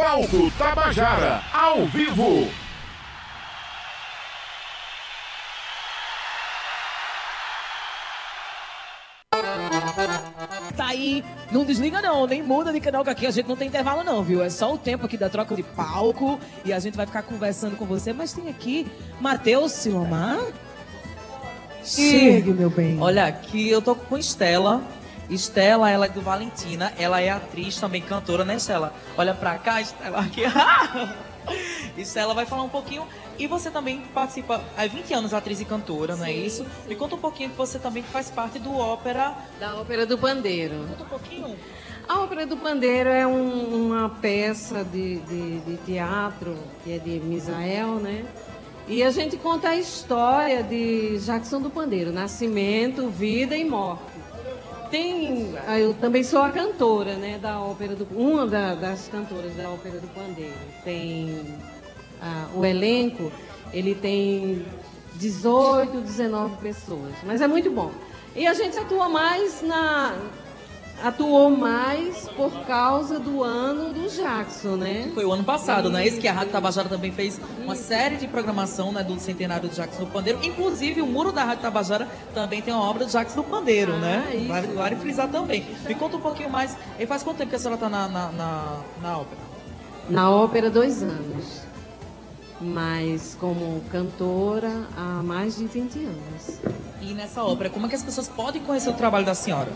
Palco Tabajara, ao vivo. Tá aí, não desliga não, nem muda de canal que aqui a gente não tem intervalo não, viu? É só o tempo aqui da troca de palco e a gente vai ficar conversando com você, mas tem aqui Matheus Silomar. Chegue, meu bem. Olha, aqui eu tô com Estela. Estela, ela é do Valentina, ela é atriz, também cantora, né, Estela? Olha pra cá, Estela, aqui. Estela vai falar um pouquinho. E você também participa há 20 anos, atriz e cantora, não é isso? Me conta um pouquinho que você também faz parte do ópera. Da Ópera do Pandeiro. Conta um pouquinho. A Ópera do Pandeiro é um- uma peça de, de- de teatro que é de Misael, né? E a gente conta a história de Jackson do Pandeiro, nascimento, vida e morte. Tem, ah, eu também sou a cantora, né, da ópera do, uma da- das cantoras da ópera do Pandeiro. Tem ah, o elenco, ele tem 18, 19 pessoas, mas é muito bom. E a gente atua mais na atuou mais por causa do ano do Jackson, né? Foi o ano passado, né? Esse que a Rádio Tabajara também fez uma série de programação né, do centenário do Jackson do Pandeiro. Inclusive, o muro da Rádio Tabajara também tem uma obra do Jackson do Pandeiro, Ah, né? isso. Vale, vale frisar também. Me conta um pouquinho mais. E faz quanto tempo que a senhora está na, na, na, na ópera? Na ópera, dois anos. Mas como cantora há mais de 20 anos. E nessa ópera, como é que as pessoas podem conhecer o trabalho da senhora?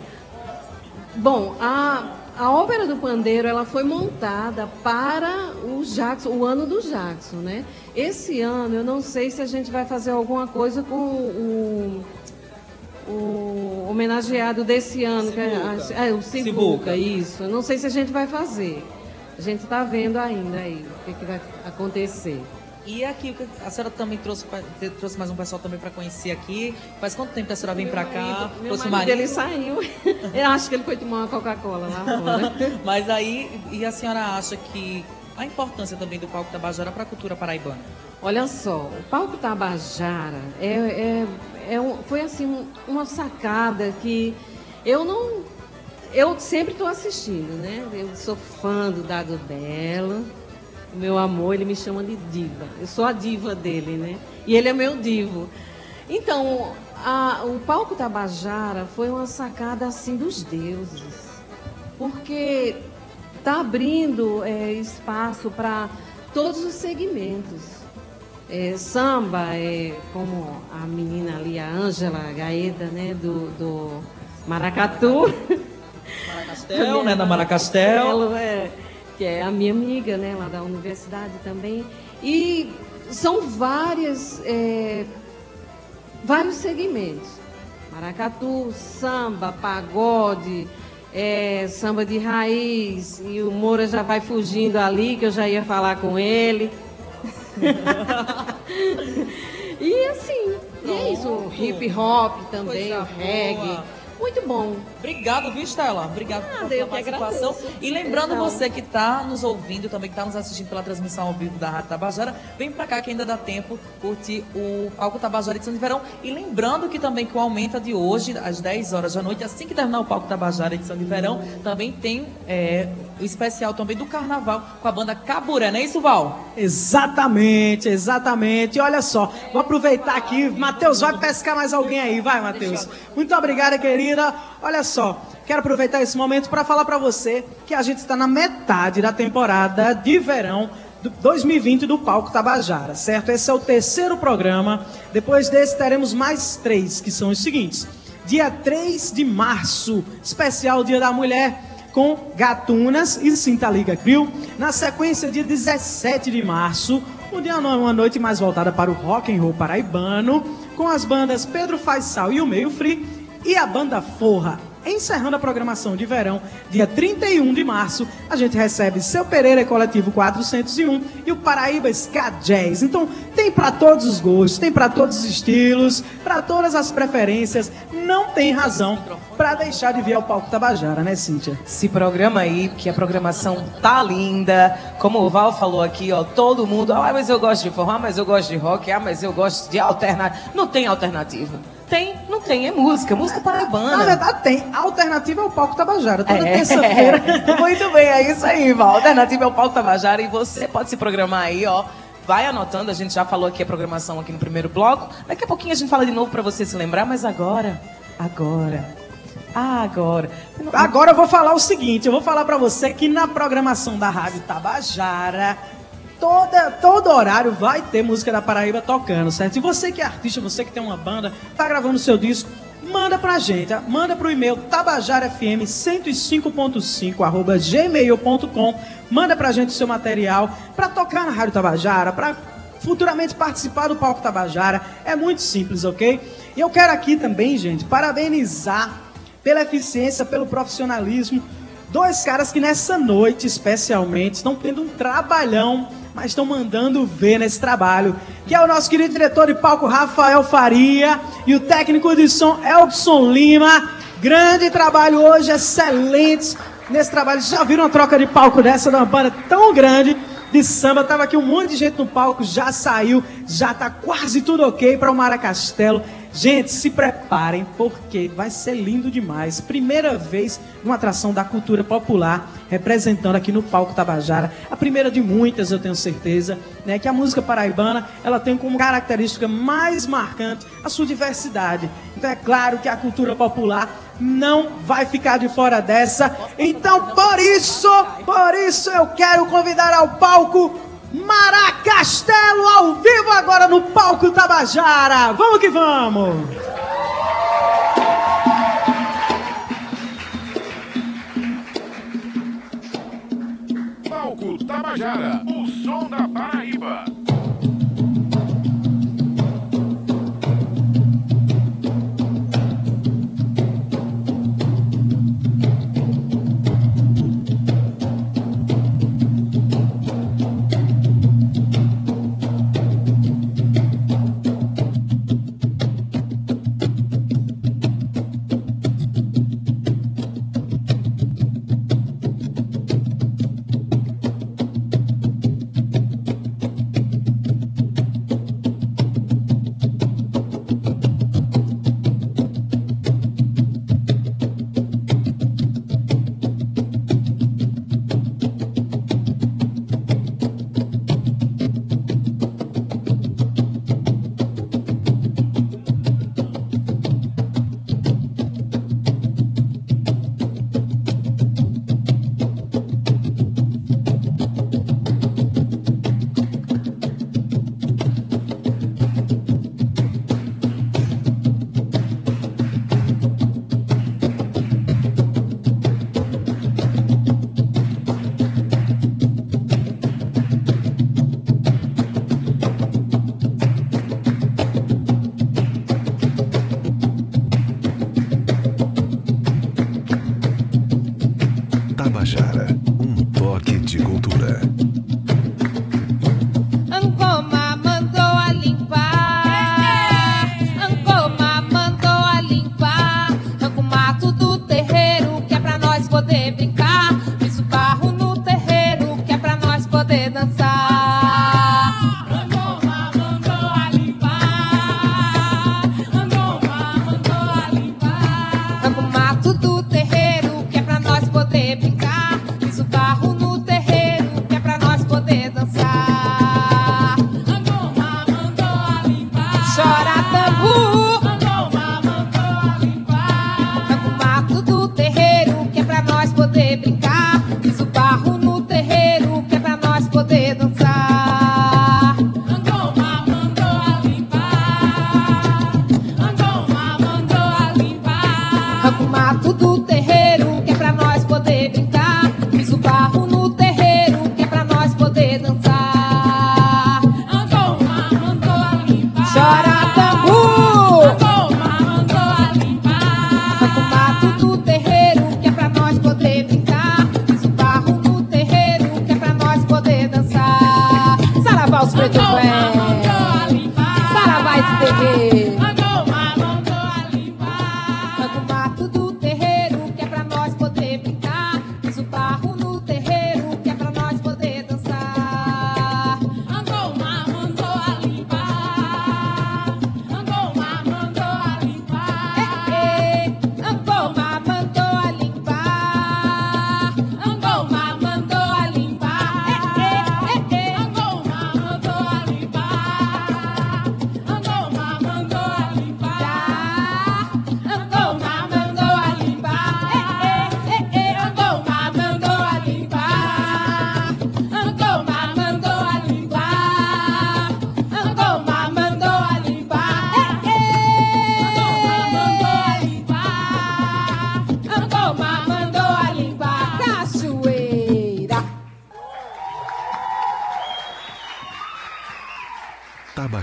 Bom, a, a ópera do Pandeiro ela foi montada para o Jackson, o ano do Jackson, né? Esse ano eu não sei se a gente vai fazer alguma coisa com o, o homenageado desse ano, que é, é o Sibuca. Sibuca, isso. Eu não sei se a gente vai fazer. A gente está vendo ainda aí o que, que vai acontecer. E aqui, a senhora também trouxe, trouxe mais um pessoal também para conhecer aqui. Faz quanto tempo que a senhora vem para cá? Meu Trouxe o marido, ele saiu. Eu acho que ele foi tomar uma Coca-Cola lá fora. Mas aí, e a senhora acha que a importância também do palco Tabajara para a cultura paraibana? Olha só, o Palco Tabajara é, é, é um- foi assim um- uma sacada que eu não. Eu sempre estou assistindo, né? Eu sou fã do Dado Belo. O meu amor, ele me chama de diva. Eu sou a diva dele, né? E ele é meu divo. Então, a- o Palco Tabajara foi uma sacada assim dos deuses. Porque está abrindo é, espaço para todos os segmentos. É, samba, é, como a menina ali, a Ângela Gaeta, né, do, do Maracatu. Maracastel, né? Da Maracastel. É, que é a minha amiga, né, lá da universidade também. E são várias, é, vários segmentos. Maracatu, samba, pagode, é, samba de raiz. E o Moura já vai fugindo ali, que eu já ia falar com ele. e assim, e é isso. O hip hop também, o reggae. boa. Muito bom. Obrigado, viu, Estela? Obrigado eu que participação. E lembrando Então. você que está nos ouvindo, também que está nos assistindo pela transmissão ao vivo da Rádio Tabajara, vem pra cá que ainda dá tempo curtir o Palco Tabajara edição de verão. E lembrando que também que o Aumenta de hoje, às 10 horas da noite, assim que terminar o Palco Tabajara edição de verão, também tem é, o especial também do Carnaval com a banda Caburé, não é isso, Val? Exatamente, exatamente. E olha só, vou aproveitar aqui. Matheus, vai pescar mais alguém aí, vai, Matheus. Muito obrigada, querida. Olha só, quero aproveitar esse momento para falar para você que a gente está na metade da temporada de verão do 2020 do Palco Tabajara, certo? Esse é o terceiro programa. Depois desse, teremos mais três, que são os seguintes. Dia 3 de março, especial Dia da Mulher com Gatunas e Sinta Liga Grill. Na sequência, dia 17 de março, um dia uma noite mais voltada para o rock and roll paraibano, com as bandas Pedro Faisal e o Meio Free e a banda Forra. Encerrando a programação de verão, dia 31 de março, a gente recebe Seu Pereira Coletivo 401 e o Paraíba Ska Jazz. Então, tem para todos os gostos, tem para todos os estilos, para todas as preferências. Não tem razão para deixar de vir ao palco Tabajara, né, Cíntia? Se programa aí, porque a programação tá linda. Como o Val falou aqui, ó, todo mundo, ah, mas eu gosto de forró, ah, mas eu gosto de rock, ah, mas eu gosto de alternativa. Não tem alternativa. Tem, não tem, é música, música paraibana. Na verdade, tem. A alternativa é o palco Tabajara. Toda É. terça-feira. Muito bem, é isso aí, Val. Alternativa é o Palco Tabajara e você pode se programar aí, ó. Vai anotando, a gente já falou aqui a programação aqui no primeiro bloco. Daqui a pouquinho a gente fala de novo pra você se lembrar, mas agora, agora, agora. Agora eu vou falar o seguinte, eu vou falar pra você que na programação da Rádio Tabajara, toda, todo horário vai ter música da Paraíba tocando, certo? E você que é artista, você que tem uma banda, tá gravando seu disco, manda pra gente, ah, manda pro e-mail tabajarafm105.5 arroba gmail.com, manda pra gente o seu material pra tocar na Rádio Tabajara, pra futuramente participar do Palco Tabajara. É muito simples, ok? E eu quero aqui também, gente, parabenizar pela eficiência, pelo profissionalismo. Dois caras que nessa noite, especialmente, estão tendo um trabalhão, mas estão mandando ver nesse trabalho. Que é o nosso querido diretor de palco, Rafael Faria, e o técnico de som, Elkson Lima. Grande trabalho hoje, excelentes nesse trabalho. Já viram uma troca de palco dessa de uma banda tão grande? de samba. Tava aqui um monte de gente no palco, já saiu, já tá quase tudo ok para o Mara Castelo. Gente, se preparem porque vai ser lindo demais. Primeira vez numa atração da cultura popular representando aqui no palco Tabajara. A primeira de muitas, eu tenho certeza, né, que a música paraibana, ela tem como característica mais marcante a sua diversidade. Então é claro que a cultura popular não vai ficar de fora dessa. Então, por isso, por isso eu quero convidar ao palco Mara Castelo ao vivo agora no palco Tabajara. Vamos que vamos! Palco Tabajara, o som da Paraíba.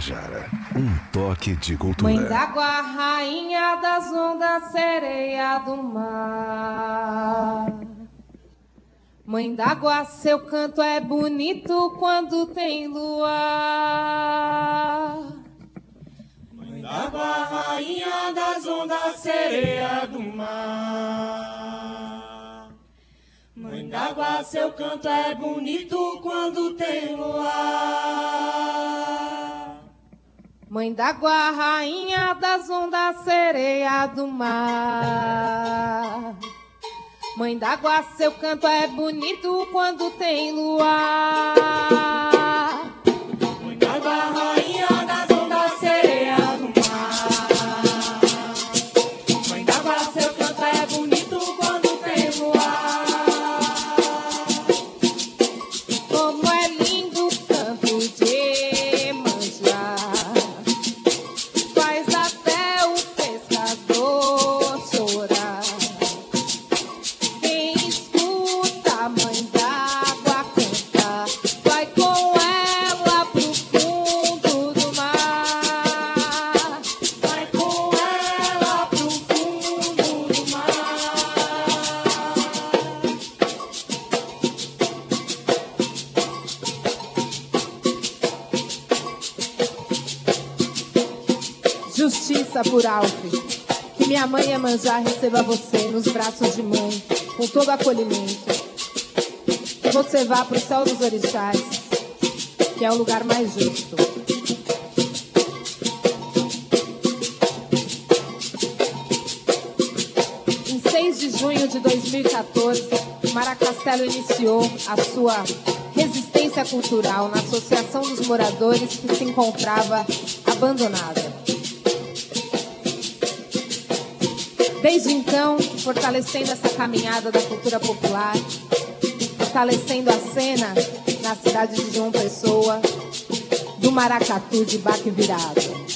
Tabajara, um toque de cultura. Mãe d'água, rainha das ondas, sereia do mar. Mãe d'água, seu canto é bonito quando tem luar. Mãe d'água, rainha das ondas, sereia do mar. Mãe d'água, seu canto é bonito quando tem luar. Mãe da rainha das ondas, sereia do mar. Mãe da seu canto é bonito quando tem luar. Mãe d'água, rainha. Iemanjá receba você nos braços de mãe, com todo acolhimento. Que você vá para o céu dos orixás, que é o lugar mais justo. Em 6 de junho de 2014, Maracastelo iniciou a sua resistência cultural na Associação dos Moradores que se encontrava abandonada. Desde então, fortalecendo essa caminhada da cultura popular, fortalecendo a cena na cidade de João Pessoa, do maracatu de baque virado.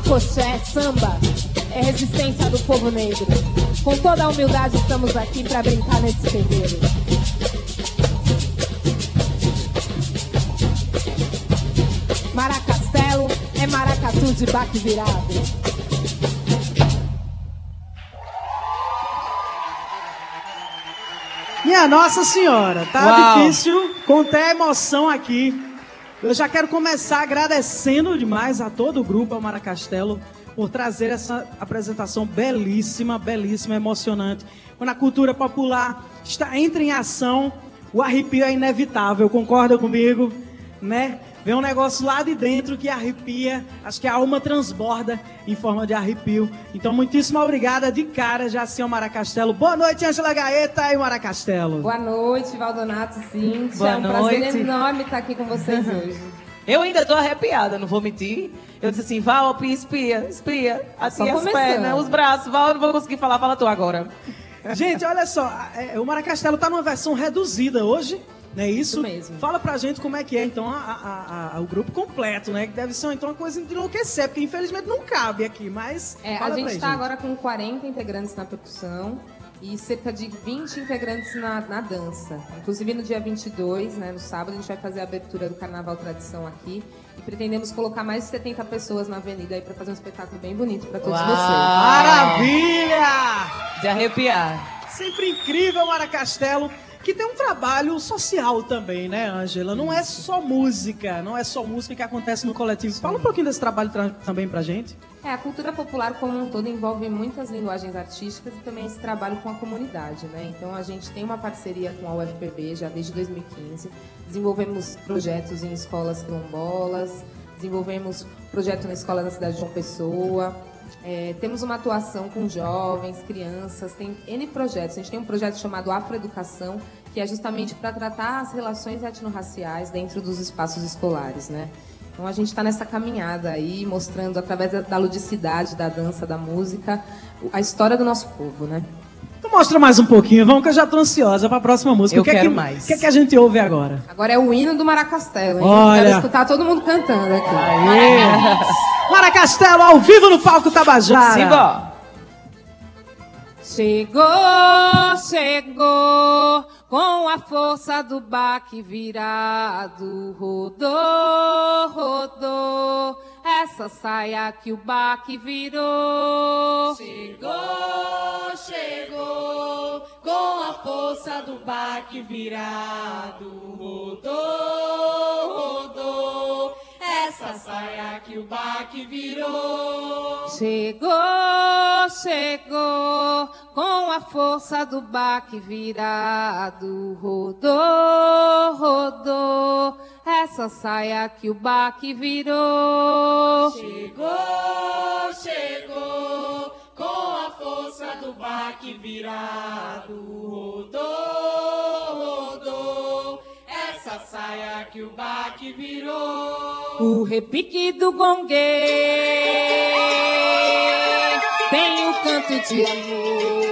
Afoxé, samba, é resistência do povo negro. Com toda a humildade estamos aqui para brincar nesse terreiro. Maracastelo é maracatu de baque virado. Minha Nossa Senhora, tá Uau. difícil conter a emoção aqui. Eu já quero começar agradecendo demais a todo o grupo Amara Castelo por trazer essa apresentação belíssima, belíssima, emocionante. Quando a cultura popular está entra em ação, o arrepio é inevitável, concorda comigo? Né? Vem um negócio lá de dentro que arrepia, acho que a alma transborda em forma de arrepio. Então, muitíssimo obrigada de cara, Jacinho Maracastelo. Boa noite, Angela Gaeta e Maracastelo. Boa noite, Valdonato Cíntia. Boa é um prazer enorme estar aqui com vocês hoje. Eu ainda tô arrepiada, não vou mentir. Eu disse assim, Val, espia, espia. Assim Só as começando. pernas, os braços. Val, eu não vou conseguir falar, fala tu agora. Gente, olha só, é, o Maracastelo tá numa versão reduzida hoje, não é isso? Isso mesmo. Fala pra gente como é que é, então, a- a- a- o grupo completo, né? Que deve ser, então, uma coisa de enlouquecer, porque infelizmente não cabe aqui, mas... É, a gente pra está agora com 40 integrantes na percussão e cerca de 20 integrantes na, na dança. Inclusive no dia 22, né, no sábado, a gente vai fazer a abertura do Carnaval Tradição aqui e pretendemos colocar mais de 70 pessoas na avenida aí para fazer um espetáculo bem bonito para todos Uau. vocês. Maravilha! De arrepiar. Sempre incrível, Maracastelo, que tem um trabalho social também, né, Ângela? Não é só música, não é só música que acontece no coletivo. Fala um pouquinho desse trabalho tra- também pra gente. É, a cultura popular como um todo envolve muitas linguagens artísticas e também esse trabalho com a comunidade, né? Então a gente tem uma parceria com a UFPB já desde 2015. Desenvolvemos projetos em escolas quilombolas, desenvolvemos projeto na escola da cidade de João Pessoa. É, temos uma atuação com jovens, crianças, tem N projetos. A gente tem um projeto chamado Afroeducação, que é justamente para tratar as relações etnorraciais dentro dos espaços escolares, né? Então a gente está nessa caminhada aí, mostrando através da- da ludicidade, da dança, da música, a história do nosso povo, né? Então mostra mais um pouquinho, vamos que eu já tô ansiosa pra próxima música. Eu o que é quero que, mais. O que é que a gente ouve agora? Agora é o hino do Maracastelo, hein? Olha. Quero escutar todo mundo cantando aqui. Maracastelo ao vivo no palco Tabajara. Simbora. Chegou, chegou, com a força do baque virado, rodou, rodou, essa saia que o baque virou. Chegou, chegou, com a força do baque virado. Rodou, rodou, essa saia que o baque virou. Chegou, chegou, com a força do baque virado, rodou, rodou, essa saia que o baque virou. Chegou, chegou, com a força do baque virado. Rodou, rodou, essa saia que o baque virou. O repique do gongue tem o canto de amor.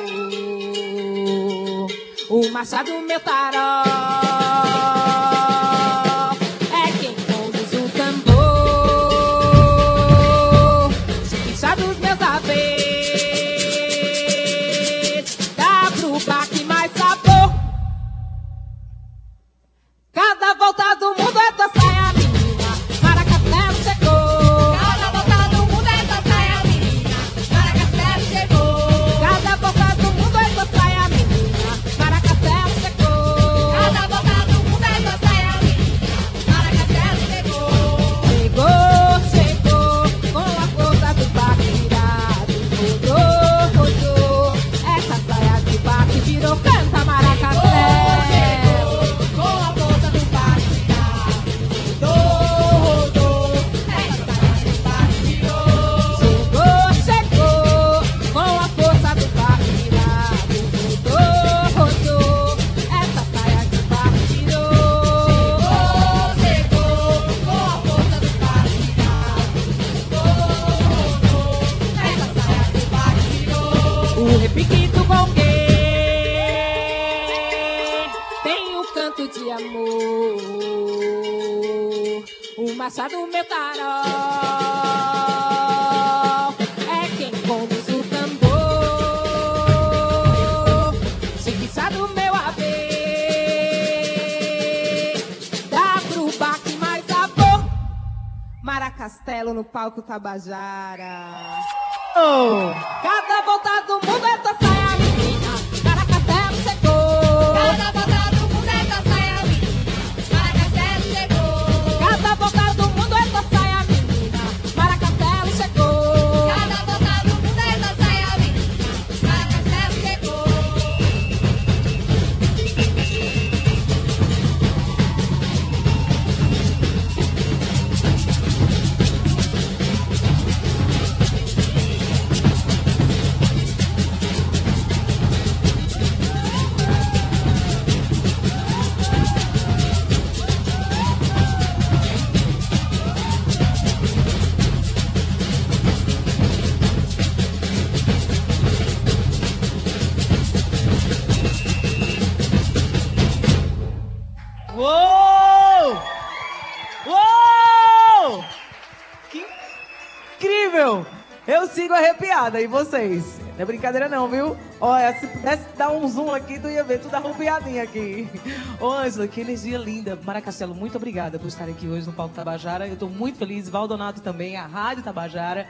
O machado meu taró Cada volta do mundo é tua saia palco Tabajara. Uou! Uou! Que incrível! Eu sigo arrepiada, e vocês? Não é brincadeira não, viu? Olha, se pudesse dar um zoom aqui, tu ia ver tudo arrupiadinho aqui. Ô, Ângela, que energia linda. Maracastelo, muito obrigada por estar aqui hoje no Palco Tabajara. Eu tô muito feliz. Valdonato também, a Rádio Tabajara.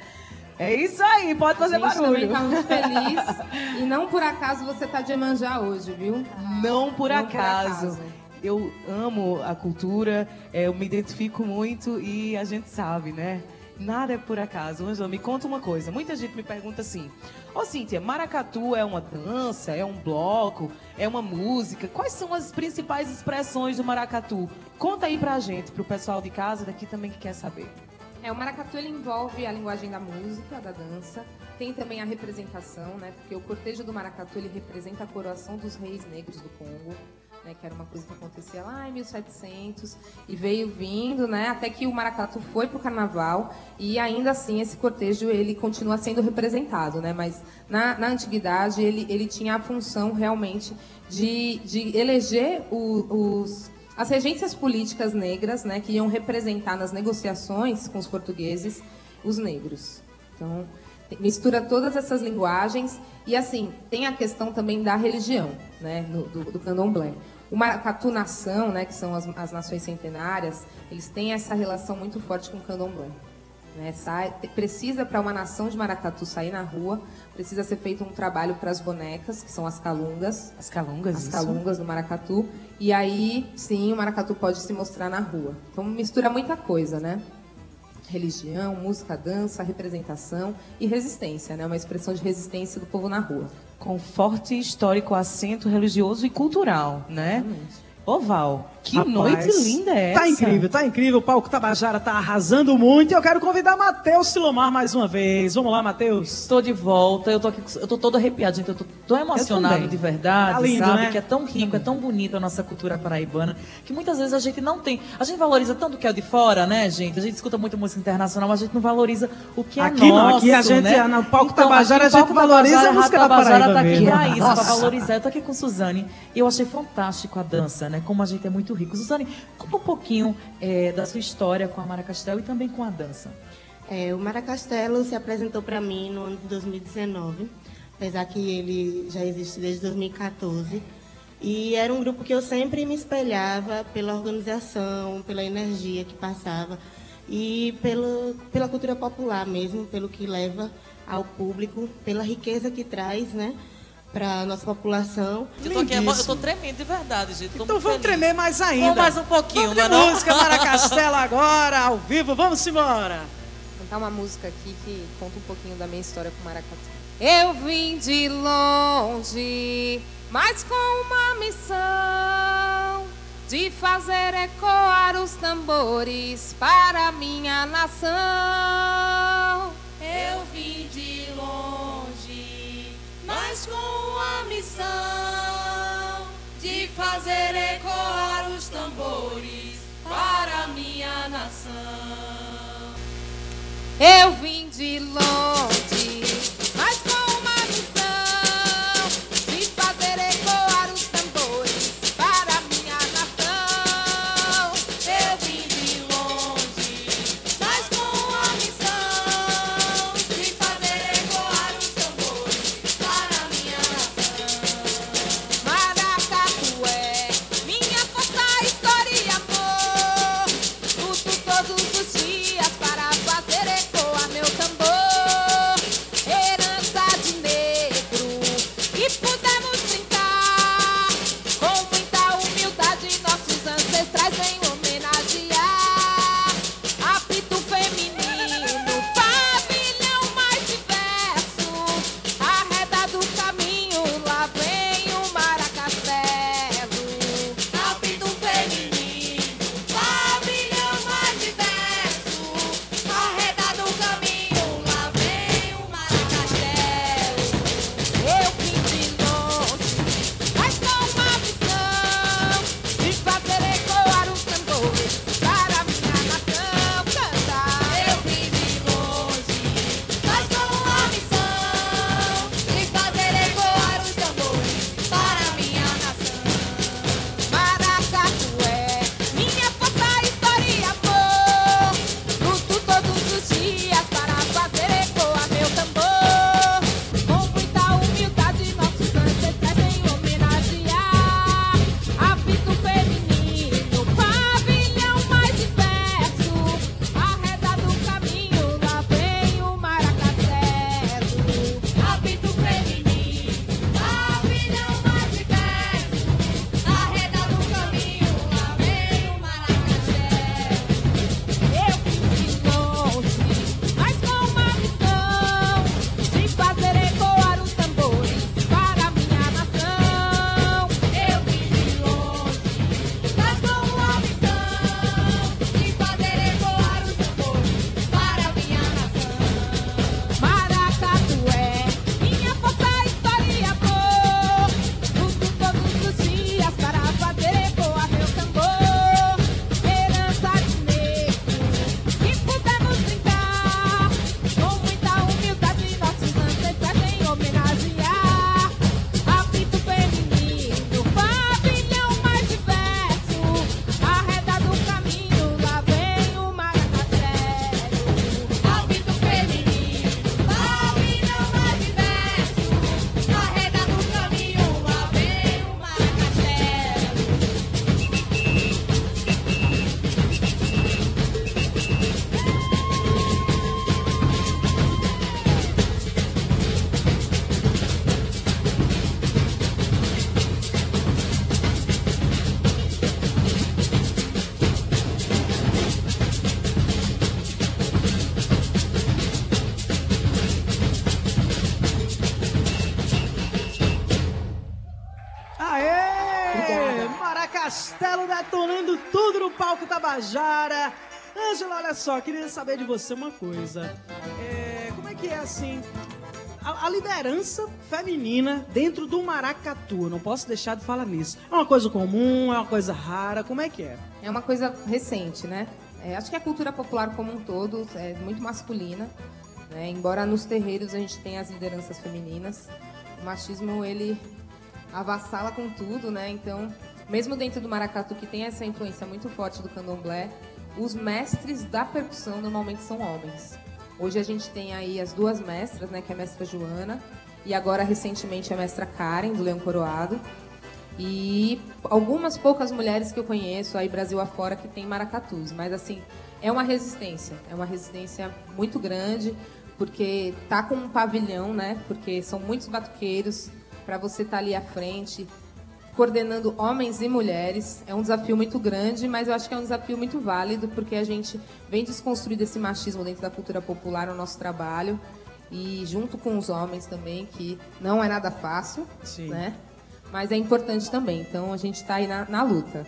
É isso aí, pode fazer a gente barulho. tá muito feliz. e não por acaso você tá de Emanjá hoje, viu? Não por Não por acaso. Eu amo a cultura, é, eu me identifico muito e a gente sabe, né? Nada é por acaso. Ângela, me conta uma coisa. Muita gente me pergunta assim: Ô Cíntia, maracatu é uma dança, é um bloco, é uma música? Quais são as principais expressões do maracatu? Conta aí pra gente, pro pessoal de casa daqui também que quer saber. É, o maracatu ele envolve a linguagem da música, da dança. Tem também a representação, né? Porque o cortejo do maracatu ele representa a coroação dos reis negros do Congo, né? Que era uma coisa que acontecia lá em 1700 e veio vindo, né? Até que o maracatu foi pro carnaval e ainda assim esse cortejo ele continua sendo representado, né? Mas na, na antiguidade ele, ele tinha a função realmente de, de eleger o- os as regências políticas negras, né, que iam representar nas negociações com os portugueses os negros. Então, mistura todas essas linguagens e assim tem a questão também da religião, né, do, do candomblé. O maracatu nação, né, que são as, as nações centenárias, eles têm essa relação muito forte com o candomblé. Né, sai- precisa para uma nação de maracatu sair na rua, precisa ser feito um trabalho para as bonecas, que são as calungas, As calungas, as isso? calungas do maracatu. E aí, sim, o maracatu pode se mostrar na rua. Então mistura muita coisa, né? Religião, música, dança, representação e resistência, né? Uma expressão de resistência do povo na rua. Com forte histórico acento religioso e cultural, né? Oval, que Rapaz, noite linda é essa? Tá incrível, tá incrível. O palco Tabajara tá arrasando muito. E eu quero convidar Matheus Silomar mais uma vez. Vamos lá, Matheus. Estou de volta, eu tô aqui, eu tô todo arrepiado, gente, eu tô tão emocionado de verdade, Tá lindo, sabe? né? Que é tão rico, é tão bonita a nossa cultura paraibana, que muitas vezes a gente não tem. A gente valoriza tanto o que é de fora, né, gente? A gente escuta muito música internacional, mas a gente não valoriza o que é Aqui não, nosso, aqui a gente, né? no palco Então, Tabajara, aqui a gente valoriza a Tabajara, música da Tabajara Paraíba tá aqui mesmo. pra isso, pra valorizar. Eu tô aqui com Suzane e eu achei fantástico a dança, né? Como a gente é muito rico. Suzane, conta um pouquinho eh, da sua história com a Mara Castel e também com a dança. É, o Maracastelo se apresentou para mim no ano de 2019, apesar que ele já existe desde 2014. E era um grupo que eu sempre me espelhava pela organização, pela energia que passava e pelo, pela cultura popular mesmo, pelo que leva ao público, pela riqueza que traz, né, para nossa população. Eu tô, aqui, eu tô tremendo de verdade, gente. Tô Então vamos feliz. tremer mais ainda. Vamos mais um pouquinho, Vamos de não é não? música Maracastelo agora, ao vivo. Vamos embora. Vou cantar uma música aqui que conta um pouquinho da minha história com o maracatu. Eu vim de longe, mas com uma missão de fazer ecoar os tambores para a minha nação. Eu vim de longe, mas com a missão de fazer ecoar os tambores para minha nação. Eu vim de longe, Tabajara. Ângela, olha só, queria saber de você uma coisa. É, como é que é assim? A, a liderança feminina dentro do maracatu. Não posso deixar de falar nisso. É uma coisa comum, é uma coisa rara, como é que é? É uma coisa recente, né? É, acho que a cultura popular como um todo é muito masculina. Né? Embora nos terreiros a gente tenha as lideranças femininas, o machismo ele avassala com tudo, né? Então, mesmo dentro do maracatu que tem essa influência muito forte do candomblé, os mestres da percussão normalmente são homens. Hoje a gente tem aí as duas mestras, né? Que é a mestra Joana e agora recentemente a mestra Karen do Leão Coroado. E algumas poucas mulheres que eu conheço aí Brasil afora que tem maracatus, mas assim, é uma resistência, é uma resistência muito grande, porque tá com um pavilhão, né? Porque são muitos batuqueiros para você estar ali à frente, coordenando homens e mulheres. É um desafio muito grande, mas eu acho que é um desafio muito válido, porque a gente vem desconstruindo esse machismo dentro da cultura popular no nosso trabalho e junto com os homens também, que não é nada fácil, né? Mas é importante também. Então a gente está aí na, na luta.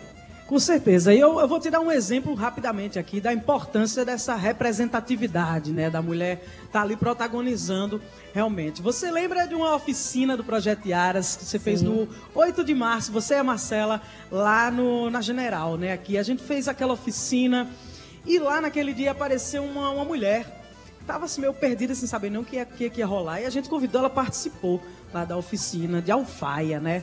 Com certeza. E eu, eu vou te dar um exemplo rapidamente aqui da importância dessa representatividade, né? Da mulher estar ali protagonizando realmente. Você lembra de uma oficina do Projeto Iaras que você fez no 8 de março, você e a Marcela, lá no, na General, né? Aqui. A gente fez aquela oficina e lá naquele dia apareceu uma, uma mulher. Tava assim, meio perdida, sem saber nem o que ia, que, que ia rolar. E a gente convidou, ela participou lá da oficina de Alfaia, né?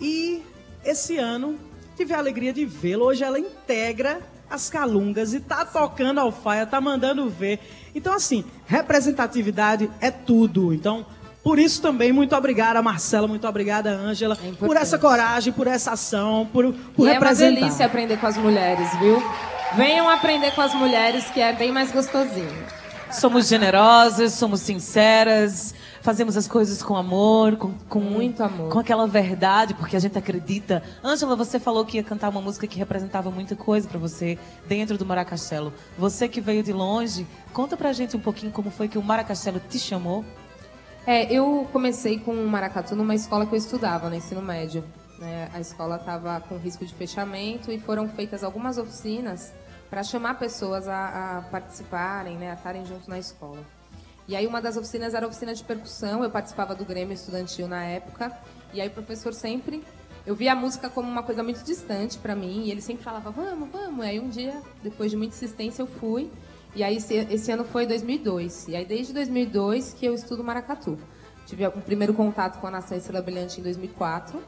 E esse ano tive a alegria de vê-la. Hoje ela integra as calungas e tá tocando alfaia, tá mandando ver. Então, assim, representatividade é tudo. Então, por isso também, muito obrigada, Marcela, muito obrigada, Ângela, por essa coragem, por essa ação, por, por e é uma representar. delícia aprender com as mulheres, viu? Venham aprender com as mulheres, que é bem mais gostosinho. Somos generosas, somos sinceras, fazemos as coisas com amor, com, com Muito amor. com aquela verdade, porque a gente acredita. Ângela, você falou que ia cantar uma música que representava muita coisa pra você dentro do Maracastelo. Você que veio de longe, conta pra gente um pouquinho como foi que o Maracastelo te chamou. É, eu comecei com o maracatu numa escola que eu estudava, no ensino médio. né? A escola estava com risco de fechamento e foram feitas algumas oficinas para chamar pessoas a, a participarem, né, a estarem juntos na escola. E aí uma das oficinas era a oficina de percussão, eu participava do Grêmio Estudantil na época, e aí o professor sempre... Eu via a música como uma coisa muito distante para mim, e ele sempre falava, vamos, vamos. E aí um dia, depois de muita insistência, eu fui. E aí esse, esse ano foi 2002. E aí desde 2002 que eu estudo maracatu. Tive um primeiro contato com a Nação Estrela Brilhante em 2004,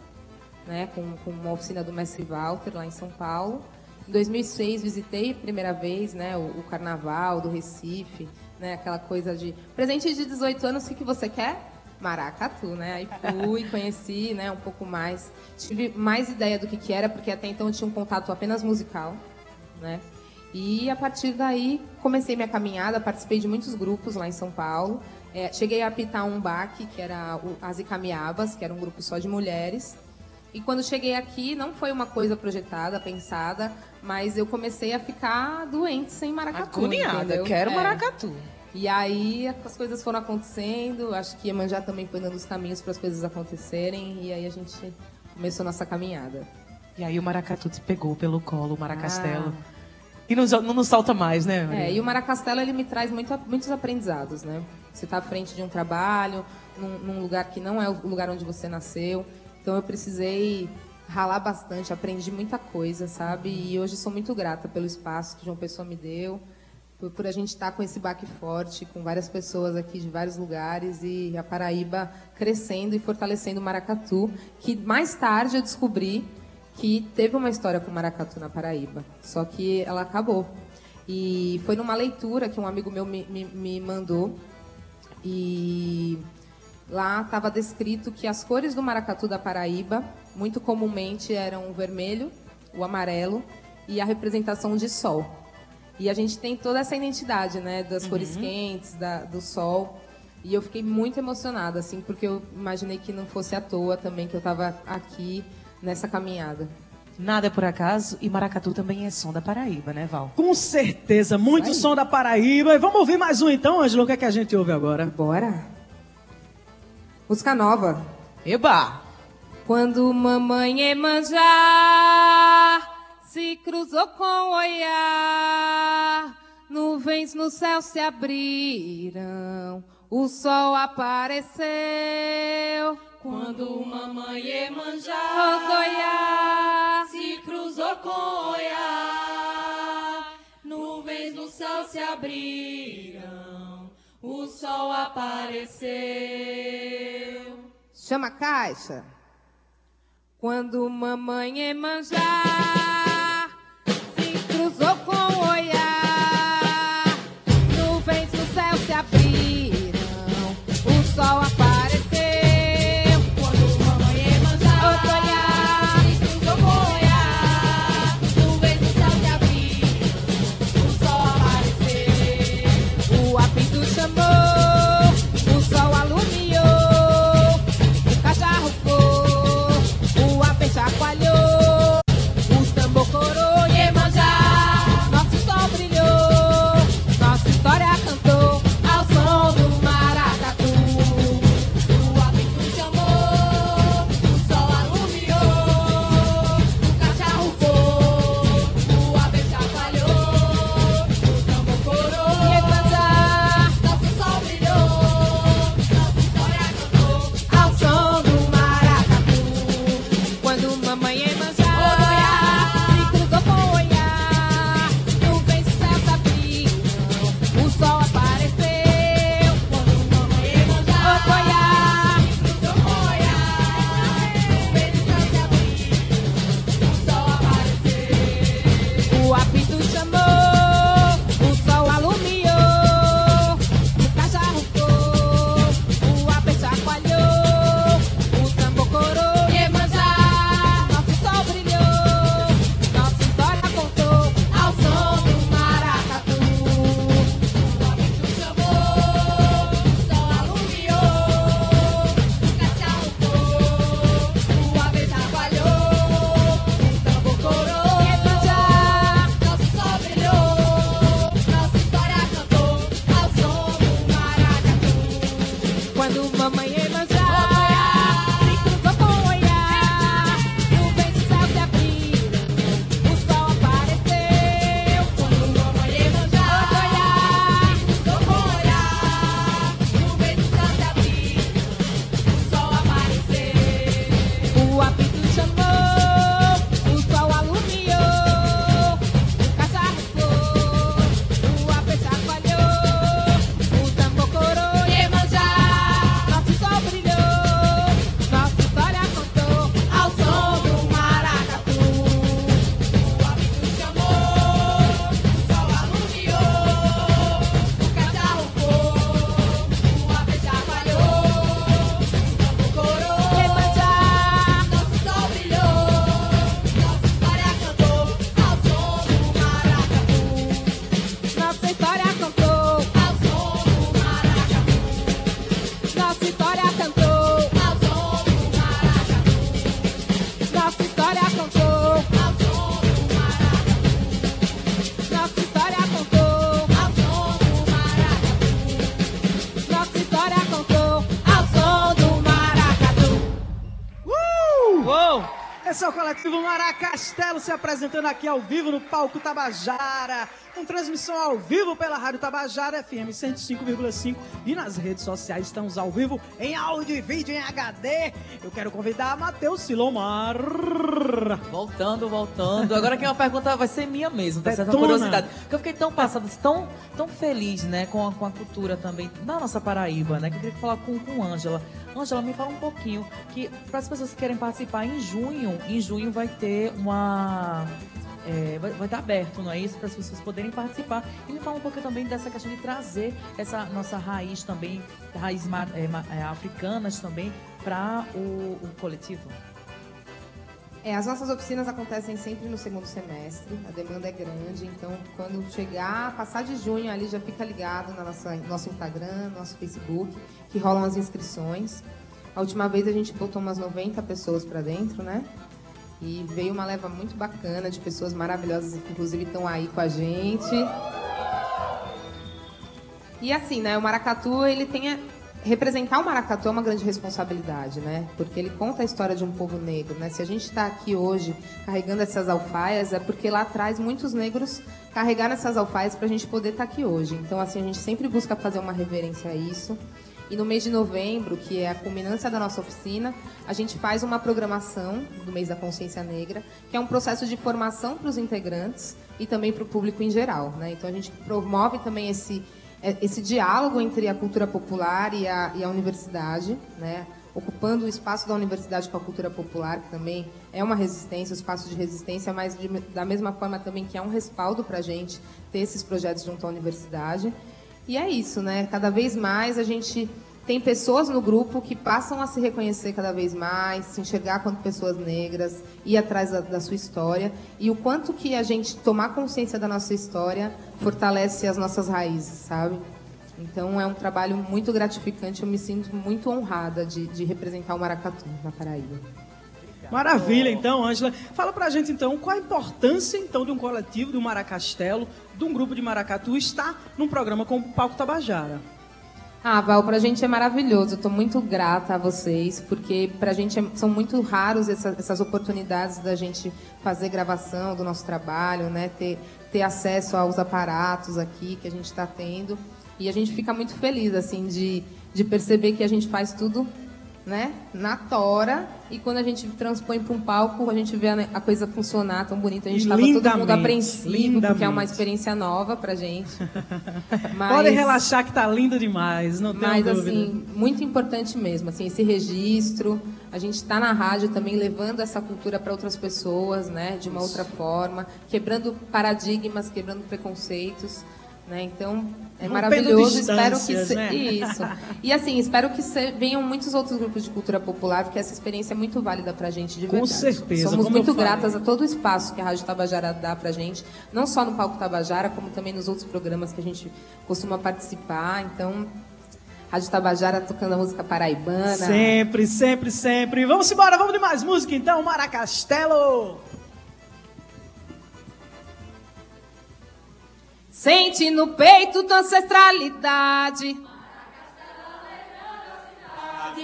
né, com, com uma oficina do mestre Walter lá em São Paulo. Em 2006 visitei a primeira vez, né, o, o Carnaval do Recife, né, aquela coisa de presente de 18 anos, o que, que você quer? Maracatu, né? Aí fui, conheci, né, um pouco mais, tive mais ideia do que que era, porque até então eu tinha um contato apenas musical, né? E a partir daí comecei minha caminhada, participei de muitos grupos lá em São Paulo. É, cheguei a apitar um baque, que era o As Icamiabas, que era um grupo só de mulheres. E quando cheguei aqui, não foi uma coisa projetada, pensada, mas eu comecei a ficar doente sem maracatu. Agoniada, quero É. maracatu. E aí as coisas foram acontecendo, acho que Iemanjá também foi dando os caminhos para as coisas acontecerem, e aí a gente começou nossa caminhada. E aí o Maracatu te pegou pelo colo, o Maracastelo. E não, não nos solta mais, né? Maria? É, e o Maracastelo ele me traz muito, muitos aprendizados, né? Você está à frente de um trabalho, num, num lugar que não é o lugar onde você nasceu. Então eu precisei ralar bastante, aprendi muita coisa, sabe? E hoje sou muito grata pelo espaço que João Pessoa me deu, por, por a gente estar com esse baque forte, com várias pessoas aqui de vários lugares e a Paraíba crescendo e fortalecendo o Maracatu, que mais tarde eu descobri que teve uma história com o Maracatu na Paraíba, só que ela acabou. E foi numa leitura que um amigo meu me, me, me mandou e lá estava descrito que as cores do maracatu da Paraíba, muito comumente, eram o vermelho, o amarelo e a representação de sol. E a gente tem toda essa identidade, né, das cores quentes, da, do sol. E eu fiquei muito emocionada, assim, porque eu imaginei que não fosse à toa também que eu estava aqui nessa caminhada. Nada é por acaso e Maracatu também é som da Paraíba, né, Val? Com certeza, muito som da Paraíba. E vamos ouvir mais um então, Ângelo, o que é que a gente ouve agora? Bora. Música nova. Eba! Quando mamãe Emanjá se cruzou com o olhar. Nuvens no céu se abriram, o sol apareceu. Quando mamãe Iemanjá Rodoiá se cruzou com Oiá, nuvens no céu se abriram, o sol apareceu. Chama a caixa. Quando mamãe Emanjá se cruzou com o Oiá, nuvens no céu se abriram, o sol Maracastelo se apresentando aqui ao vivo no palco Tabajara, com transmissão ao vivo pela Rádio Tabajara FM 105,5 e nas redes sociais estamos ao vivo em áudio e vídeo em HD. Eu quero convidar Matheus Silomar. Voltando, voltando. Agora que é uma pergunta vai ser minha mesmo, tá Detona. curiosidade. Porque eu fiquei tão passada, tão, tão feliz, né, com a, com a cultura também da nossa Paraíba, né? Que eu queria falar com, com Ângela. Ângela, me fala um pouquinho que para as pessoas que querem participar em junho, em junho vai ter uma é, vai, vai estar aberto, não é isso? Para as pessoas poderem participar. E me fala um pouquinho também dessa questão de trazer essa nossa raiz também, raiz é, é, africanas também, para o, o coletivo. É, as nossas oficinas acontecem sempre no segundo semestre, a demanda é grande, então quando chegar, passar de junho ali já fica ligado na nossa nosso Instagram, nosso Facebook, que rolam as inscrições. A última vez a gente botou umas 90 pessoas para dentro, né? E veio uma leva muito bacana de pessoas maravilhosas, que inclusive estão aí com a gente. E assim, né, o maracatu, ele tem a- representar o maracatu é uma grande responsabilidade, né? Porque ele conta a história de um povo negro, né? Se a gente está aqui hoje carregando essas alfaias, é porque lá atrás muitos negros carregaram essas alfaias para a gente poder estar aqui hoje. Então, assim, a gente sempre busca fazer uma reverência a isso. E no mês de novembro, que é a culminância da nossa oficina, a gente faz uma programação do mês da consciência negra, que é um processo de formação para os integrantes e também para o público em geral. Né? Então a gente promove também esse, é, esse diálogo entre a cultura popular e a, e a universidade, né? ocupando o espaço da universidade com a cultura popular, que também é uma resistência, um espaço de resistência, mas de- da mesma forma também que é um respaldo para a gente ter esses projetos junto à universidade. E é isso, né? Cada vez mais a gente tem pessoas no grupo que passam a se reconhecer cada vez mais, se enxergar quanto pessoas negras, ir atrás da, da sua história e o quanto que a gente tomar consciência da nossa história fortalece as nossas raízes, sabe? Então é um trabalho muito gratificante, eu me sinto muito honrada de, de representar o Maracatu na Paraíba. Maravilha, então, Ângela. Fala pra gente, então, qual a importância, então, de um coletivo, de um Maracastelo, de um grupo de maracatu estar num programa como o Palco Tabajara. Ah, Val, pra gente é maravilhoso. Eu tô muito grata a vocês, porque pra gente é- são muito raros essa- essas oportunidades da gente fazer gravação do nosso trabalho, né? Ter, ter acesso aos aparatos aqui que a gente está tendo. E a gente fica muito feliz, assim, de, de perceber que a gente faz tudo, né? Na tora. E quando a gente transpõe para um palco, a gente vê a, coisa funcionar tão bonito. A gente estava todo mundo lindamente, apreensivo, porque é lindamente. uma experiência nova pra gente. Mas- Podem relaxar que tá lindo demais, não tem mas dúvida. assim, muito importante mesmo, assim, esse registro. A gente está na rádio também levando essa cultura para outras pessoas, né, de uma outra forma, quebrando paradigmas, quebrando preconceitos, né? Então, é Rompendo maravilhoso, espero que se... né? isso. E assim, espero que se- venham muitos outros grupos de cultura popular, porque essa experiência é muito válida pra gente de Com verdade. certeza, Somos muito gratas a todo o espaço que a Rádio Tabajara dá pra gente, não só no Palco Tabajara, como também nos outros programas que a gente costuma participar. Então, Rádio Tabajara tocando a música paraibana. Sempre, sempre, sempre. Vamos embora, vamos de mais música então, Maracastelo! Sente no peito tua ancestralidade.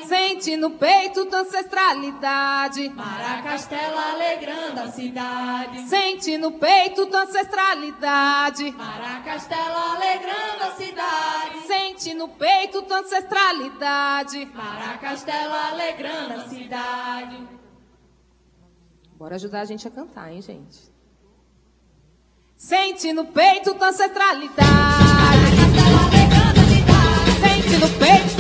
Sente no peito tua ancestralidade. Maracastelo alegrando a cidade. Sente no peito tua ancestralidade. Maracastelo alegrando a cidade. Sente no peito tua ancestralidade. Maracastelo alegrando a cidade. Bora ajudar a gente a cantar, hein, gente? Sente no peito tua ancestralidade. Sente no peito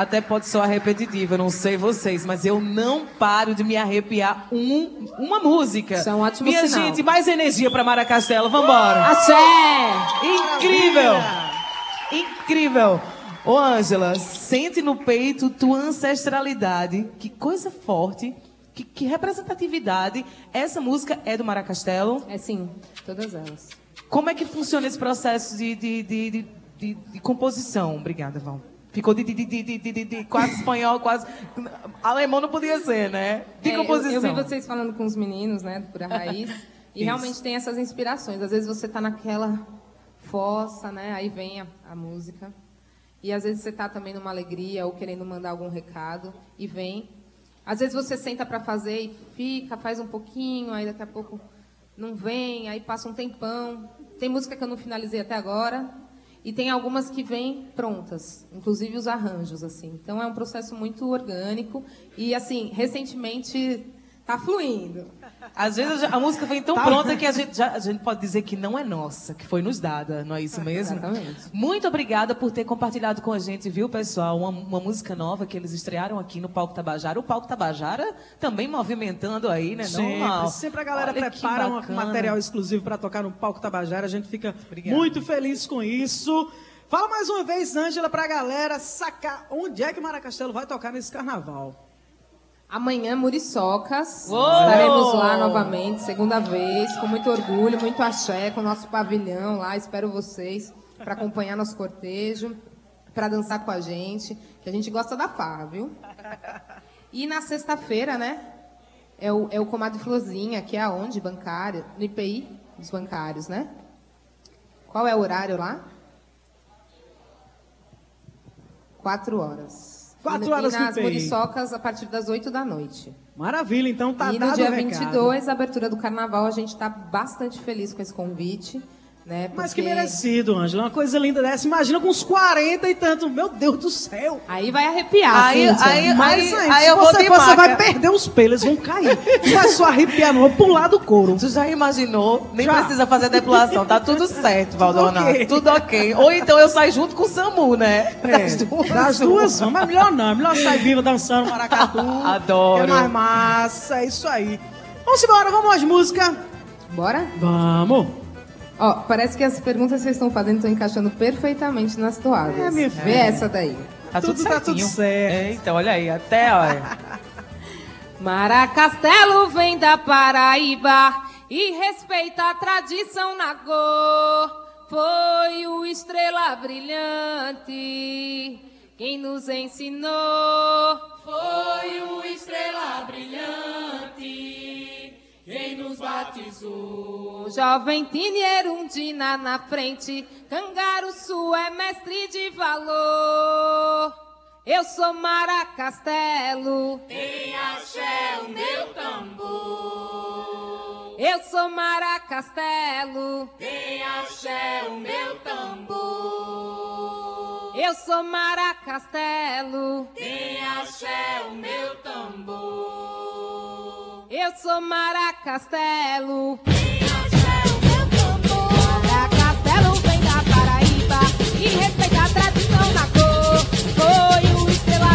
até pode soar repetitivo, eu não sei vocês, mas eu não paro de me arrepiar um, uma música. Isso é um ótimo Minha sinal. gente, mais energia pra Mara Castelo, vambora. Axé! Incrível! Incrível! Ô, Ângela, sente no peito tua ancestralidade. Que coisa forte, que, que representatividade. Essa música é do Mara Castelo. É sim, todas elas. Como é que funciona esse processo de, de, de, de, de- de composição? Obrigada, Val. Ficou de, de, de, de, quase espanhol, quase. Alemão não podia ser, né? De É, eu- composição. Eu, vi vocês falando com os meninos, né, do Pura Raiz, e realmente tem essas inspirações. Às vezes você tá naquela fossa, né, aí vem a, a música. E às vezes você tá também numa alegria ou querendo mandar algum recado e vem. Às vezes você senta para fazer e fica, faz um pouquinho, aí daqui a pouco não vem, aí passa um tempão. Tem música que eu não finalizei até agora. E tem algumas que vêm prontas, inclusive os arranjos, assim. Então é um processo muito orgânico e, assim, recentemente tá fluindo. Às vezes a música vem tão Tá. pronta que a gente, já, a gente pode dizer que não é nossa, que foi nos dada, não é isso mesmo? Exatamente. Muito obrigada por ter compartilhado com a gente, viu, pessoal? Uma, uma música nova que eles estrearam aqui no Palco Tabajara. O Palco Tabajara também movimentando aí, né? Sempre, Normal. sempre a galera Olha prepara um material exclusivo para tocar no palco Tabajara. A gente fica muito feliz com isso. Fala mais uma vez, Ângela, pra galera sacar onde é que Mara Castelo vai tocar nesse carnaval. Amanhã, Muriçocas. Uou! Estaremos lá novamente, segunda vez, com muito orgulho, muito axé, com o nosso pavilhão lá. Espero vocês para acompanhar nosso cortejo, para dançar com a gente, que a gente gosta da farra, viu? E na sexta-feira, né? É o, é o Comadre Florzinha, que é aonde? Bancário? No IPI dos bancários, né? Qual é o horário lá? Quatro horas. Quatro e, horas e no nas IPI. Muriçocas a partir das oito da noite. Maravilha, então tá e no dado dia o recado. 22, a abertura do carnaval, a gente está bastante feliz com esse convite. Né, Mas que porque- merecido, Ângela. Uma coisa linda dessa. Imagina com uns 40 e tanto. Meu Deus do céu. Aí vai arrepiar, Aí- Cíntia. aí- Mas, aí- aí você você vai perder os pelos, eles vão cair. Não vai só arrepiar, não. Vou pular do couro. Tu já imaginou? Nem Já. precisa fazer depilação, tá tudo certo, Valdona. ok. Tudo ok. Ou então eu saio junto com o Samu, né? É, Das duas. das duas, mas melhor não. Melhor sair viva dançando maracatu. Adoro. É mais massa, é isso aí. Vamos embora, vamos às músicas. Bora? Vamos. Ó, parece que as perguntas que vocês estão fazendo estão encaixando perfeitamente nas toadas. É, minha Vê filha. essa daí. Tá tudo, Tudo tá tudo certinho. certo. Eita, olha aí, até, olha. Mara Castelo vem da Paraíba e respeita a tradição na cor. Foi o Estrela Brilhante quem nos ensinou. Foi o Estrela Brilhante quem nos batizou. Jovem Tinier Undina na frente, Cangaruçu é mestre de valor. Eu sou Mara Castelo. Tem axé o meu tambor. Eu sou Mara Castelo. Tem axé o meu tambor. Eu sou Mara Castelo. Tem axé o meu tambor. Eu sou Mara Castelo. Mara Castelo vem da Paraíba e respeita a tradição na cor. Foi o Estrela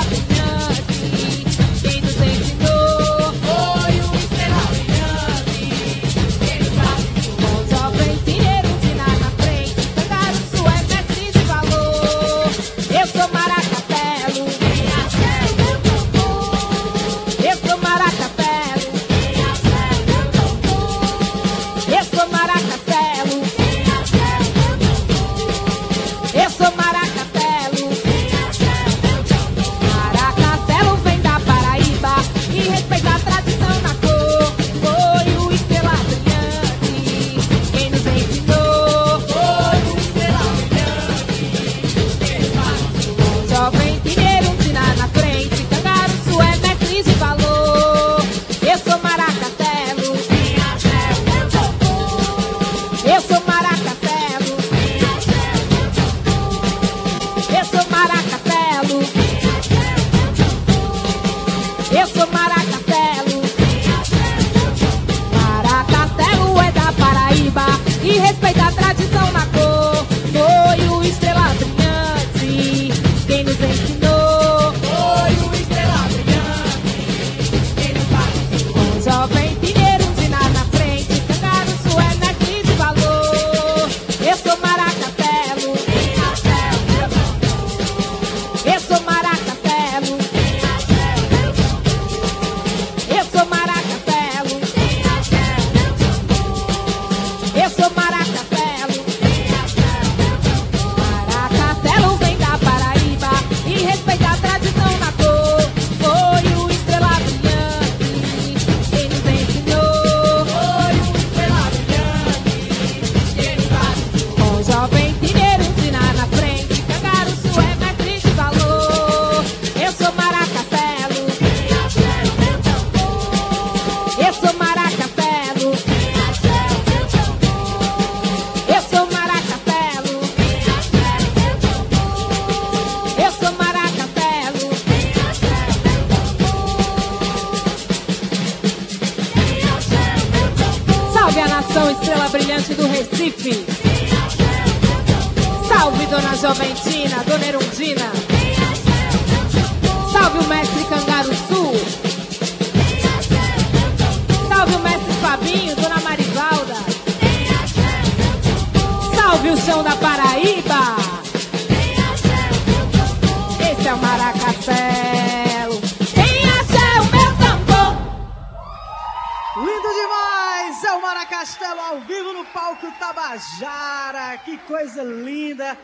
Lindo demais! É o Maracastelo ao vivo no palco Tabajara. Que coisa linda!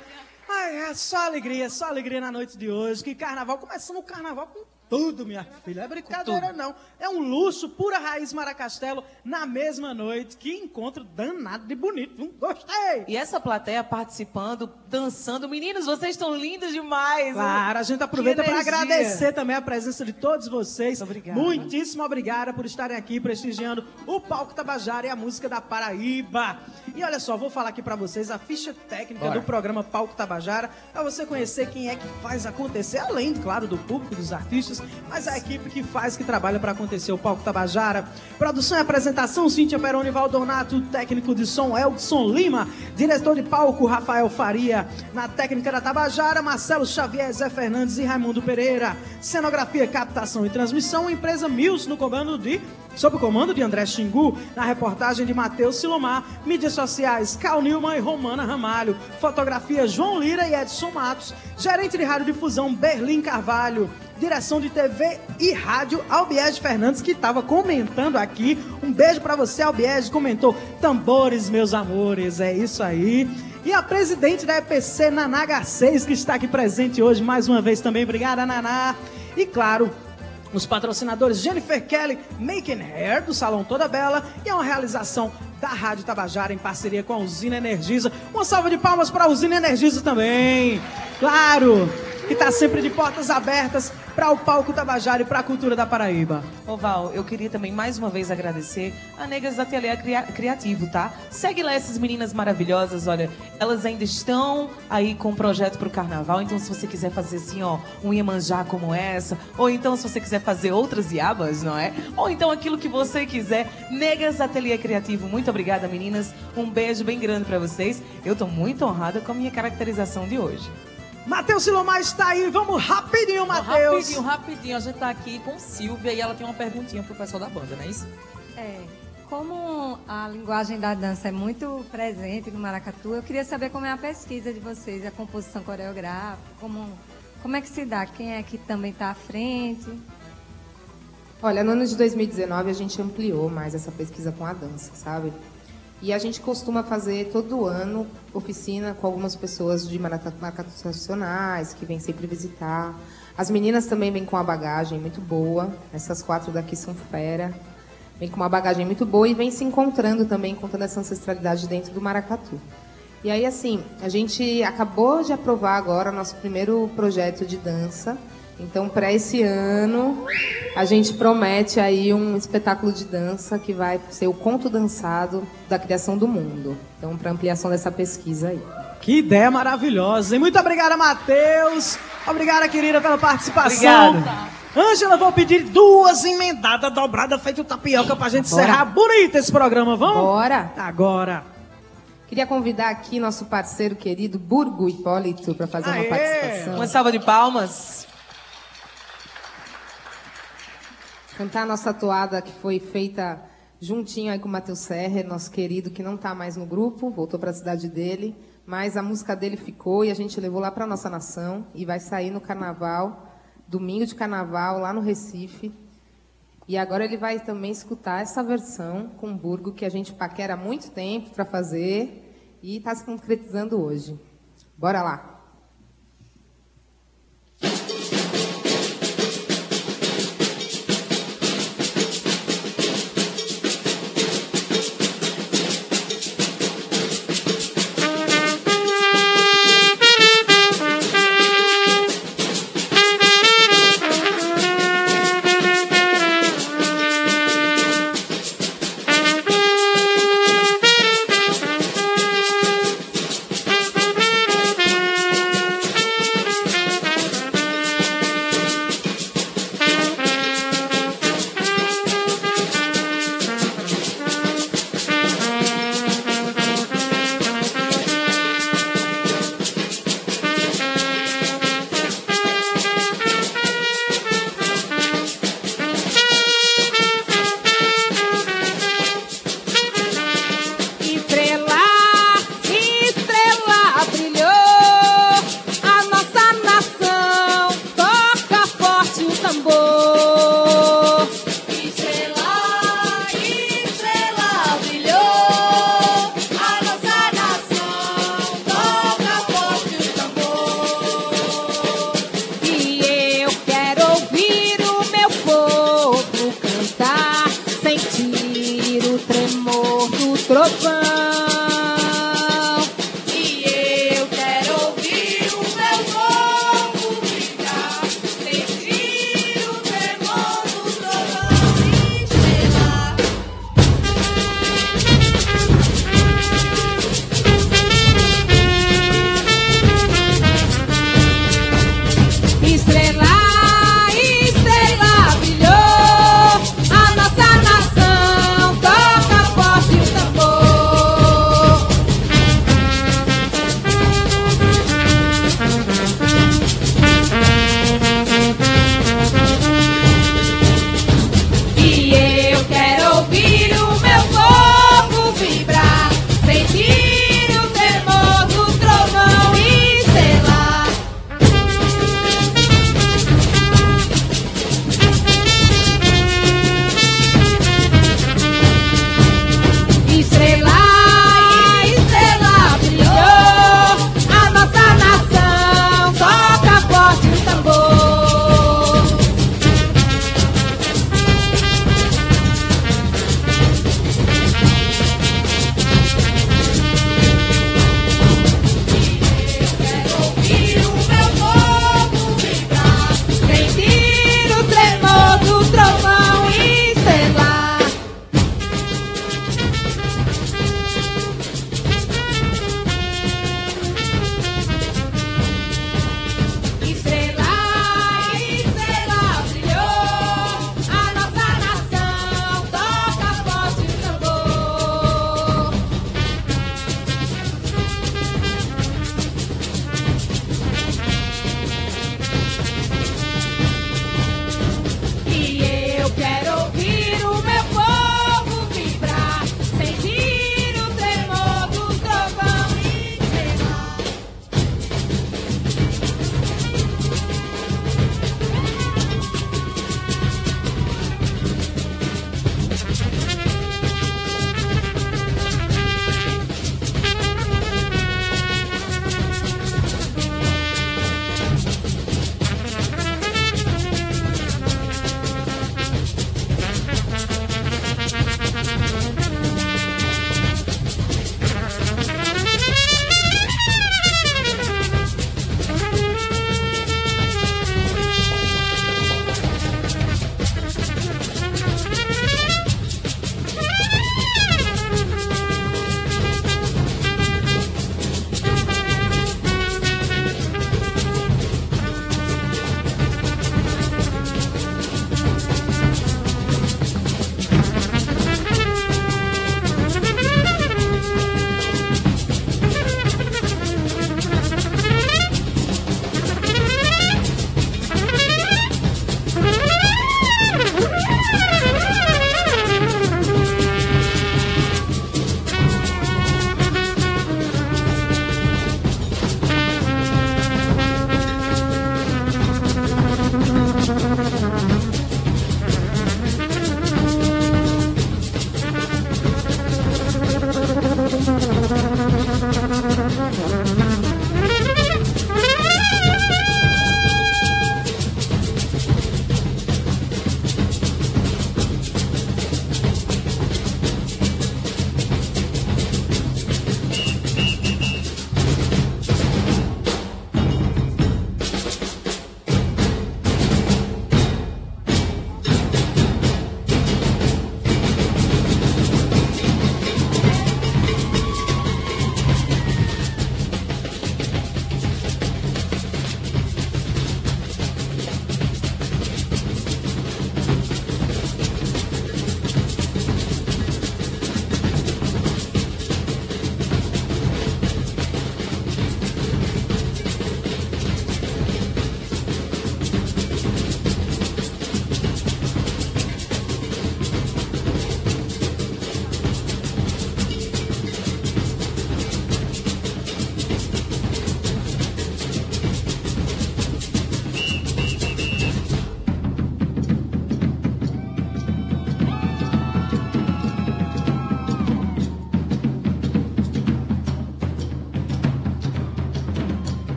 Ai, é só alegria, só alegria na noite de hoje. Que carnaval, começando o carnaval com tudo, minha filha. É brincadeira, não. É um luxo, pura raiz Maracastelo, na mesma noite. Que encontro danado de bonito. Gostei! E essa plateia participando, dançando. Meninos, vocês estão lindos demais. Claro, a gente aproveita para agradecer também a presença de todos vocês. Obrigada. Muitíssimo obrigada por estarem aqui prestigiando o palco Tabajara e a música da Paraíba. E olha só, vou falar aqui para vocês a ficha técnica Bora. do programa Palco Tabajara, para você conhecer quem é que faz acontecer, além, claro, do público, dos artistas, mas a equipe que faz, que trabalha para acontecer. O Palco Tabajara. Produção e apresentação, Cíntia Peroni Valdonato, técnico de som, Elkson Lima, diretor de palco, Rafael Faria, na técnica da Tabajara, Marcelo Xavier, Zé Fernandes e Raimundo Pereira, cenografia, captação e transmissão, empresa Mills no comando de Sob o comando de André Xingu, na reportagem de Matheus Silomar, mídias sociais Cal Nilman e Romana Ramalho, fotografia João Lira e Edson Matos, gerente de radiodifusão Berlim Carvalho, direção de TV e rádio Albiege Fernandes, que estava comentando aqui. Um beijo para você, Albiege, comentou tambores, meus amores, é isso aí. E a presidente da EPC, Naná H6, que está aqui presente hoje mais uma vez também. Obrigada, Naná. E claro, os patrocinadores Jennifer Kelly, Making Hair, do Salão Toda Bela, e é uma realização da Rádio Tabajara em parceria com a Usina Energisa. Uma salva de palmas para a Usina Energisa também. Claro, que está sempre de portas abertas para o palco Tabajara e para a cultura da Paraíba. Ô Val, eu queria também mais uma vez agradecer a Negas da Ateliê Cria- Criativo, tá? Segue lá essas meninas maravilhosas, olha, elas ainda estão aí com um projeto pro carnaval, então se você quiser fazer assim, ó, um Iemanjá como essa, ou então se você quiser fazer outras iabas, não é? Ou então aquilo que você quiser, Negas Ateliê Criativo. Muito obrigada, meninas. Um beijo bem grande pra vocês. Eu tô muito honrada com a minha caracterização de hoje. Matheus Silomar está aí, vamos rapidinho, Matheus. Rapidinho, rapidinho. A gente tá aqui com Silvia e ela tem uma perguntinha pro pessoal da banda, não é isso? É, como a linguagem da dança é muito presente no Maracatu, eu queria saber como é a pesquisa de vocês, a composição coreográfica, como, como é que se dá, quem é que também está à frente. Olha, no ano de 2019 a gente ampliou mais essa pesquisa com a dança, sabe? E a gente costuma fazer todo ano oficina com algumas pessoas de maracatu nacionais que vêm sempre visitar. As meninas também vêm com uma bagagem muito boa. Essas quatro daqui são fera. Vêm com uma bagagem muito boa e vêm se encontrando também, contando essa ancestralidade dentro do maracatu. E aí, assim, a gente acabou de aprovar agora nosso primeiro projeto de dança. Então, para esse ano, a gente promete aí um espetáculo de dança que vai ser o conto dançado da criação do mundo. Então, para ampliação dessa pesquisa aí. Que ideia maravilhosa. E muito obrigada, Matheus. Obrigada, querida, pela participação. Obrigada. Ângela, vou pedir duas emendadas dobradas feito tapioca pra gente Bora. encerrar bonito esse programa, vamos? Bora! Agora. Queria convidar aqui nosso parceiro querido Burgo Hipólito para fazer Aê! uma participação. Uma salva de palmas. Cantar a nossa toada que foi feita juntinho aí com o Matheus Serrer, nosso querido que não está mais no grupo, voltou para a cidade dele, mas a música dele ficou e a gente levou lá para nossa nação e vai sair no carnaval, domingo de carnaval lá no Recife. E agora ele vai também escutar essa versão com Burgo que a gente paquera há muito tempo para fazer e está se concretizando hoje. Bora lá.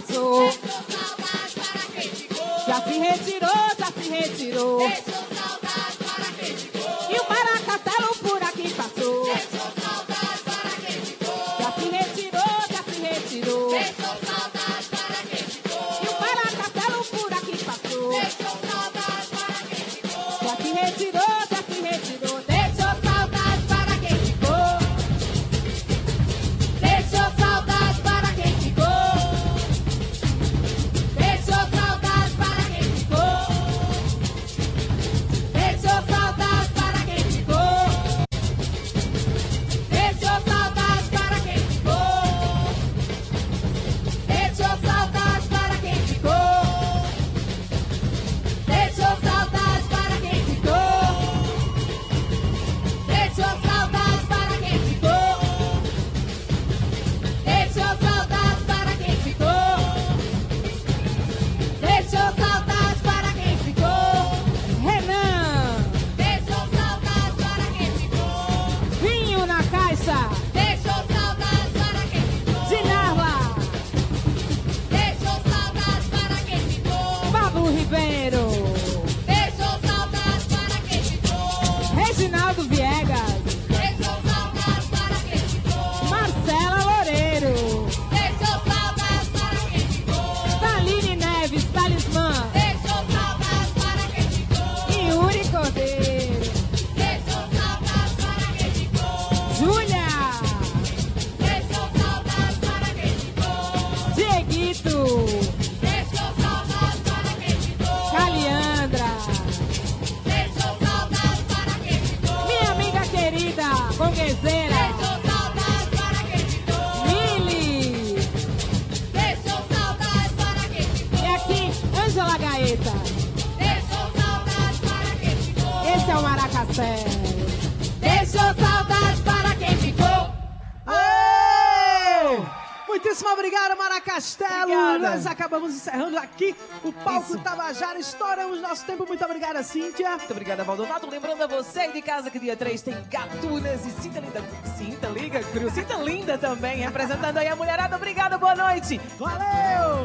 passou. Já se retirou, já se retirou. acabamos encerrando aqui o palco Isso. Tabajara. Estouramos nosso tempo. Muito obrigada, Cíntia. Muito obrigada, Valdonato. Lembrando a você aí de casa que dia 3 tem Gatunas e Cinta Linda. Cinta Liga Cruz. Cinta Linda também, representando aí a mulherada. Obrigada, boa noite. Valeu!